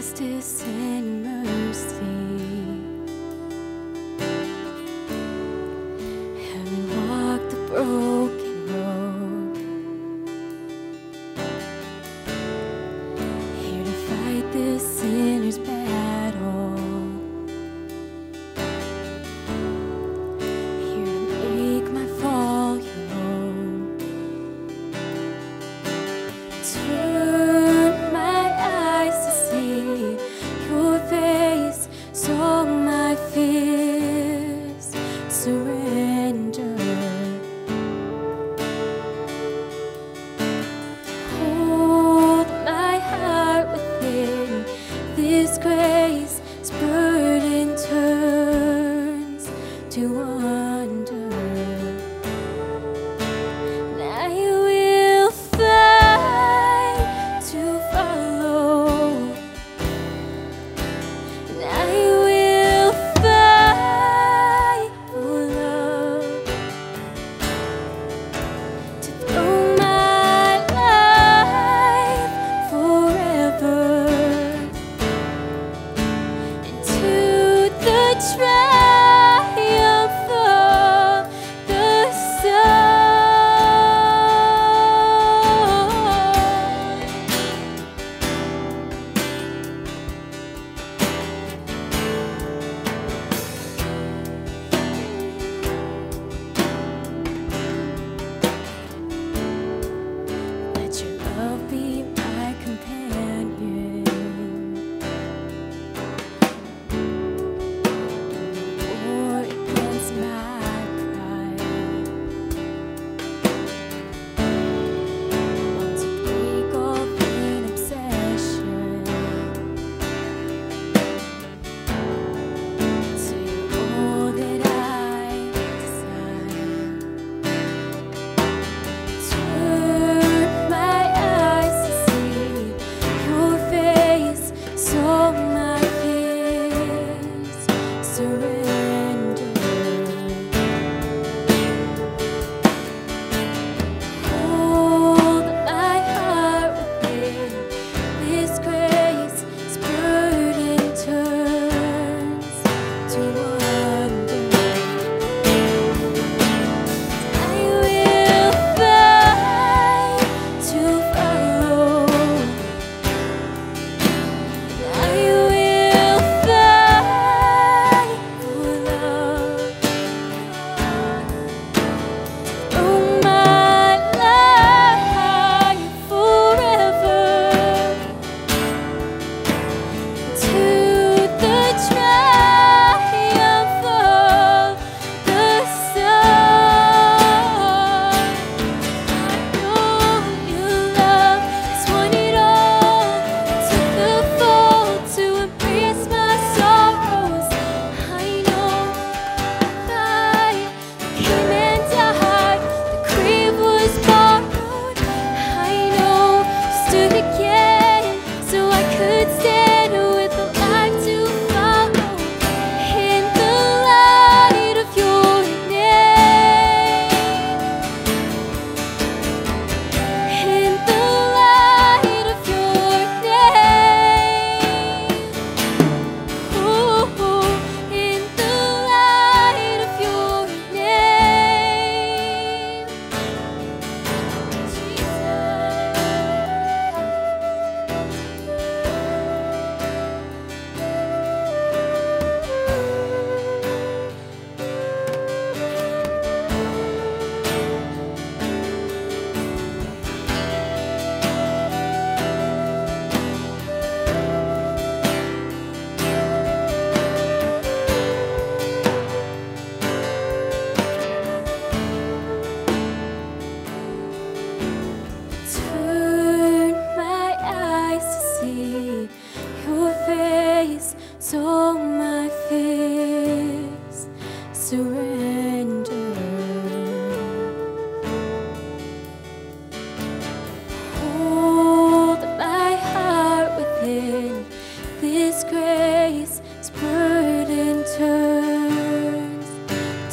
justice and mercy. This grace, its burden turns to wonder.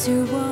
to walk.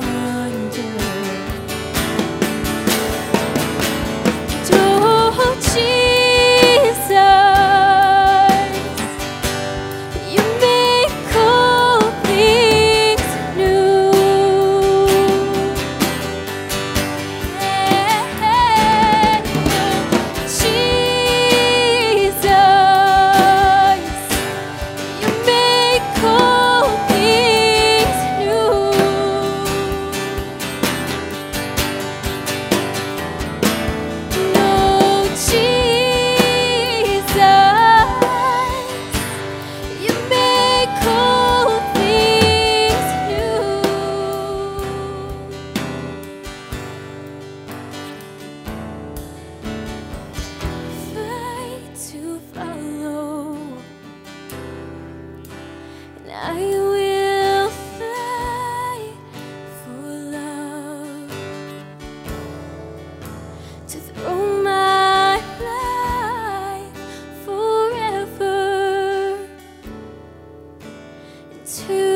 to